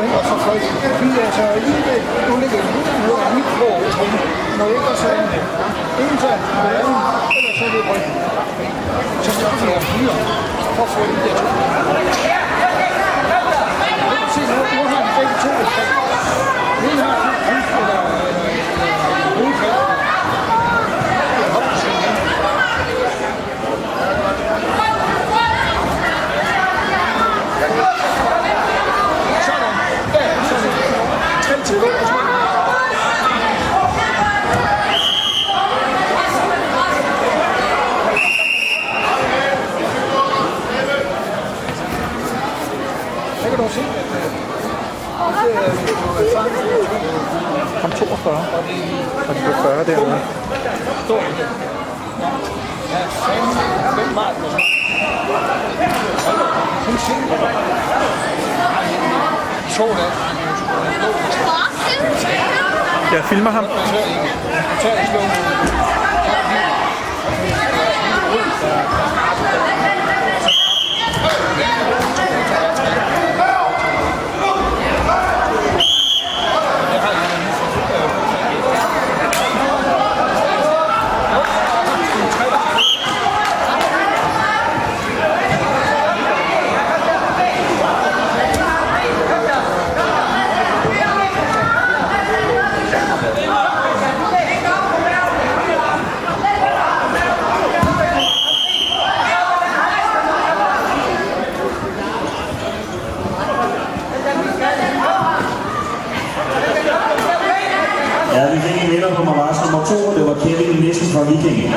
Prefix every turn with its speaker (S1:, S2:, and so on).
S1: point, og så folk, vi er så alligevel, nu ligger vi noget af mit hår, når ikke er sådan, enten så er det eller så er det
S2: Kom 42. Kom 40 dernede.
S1: Stor. Ja, fem mark. Hun siger. To
S2: jeg filmer ham.
S3: Ja, vi fik en vinder på Lars nummer 2, det var Kevin Nissen fra Viking.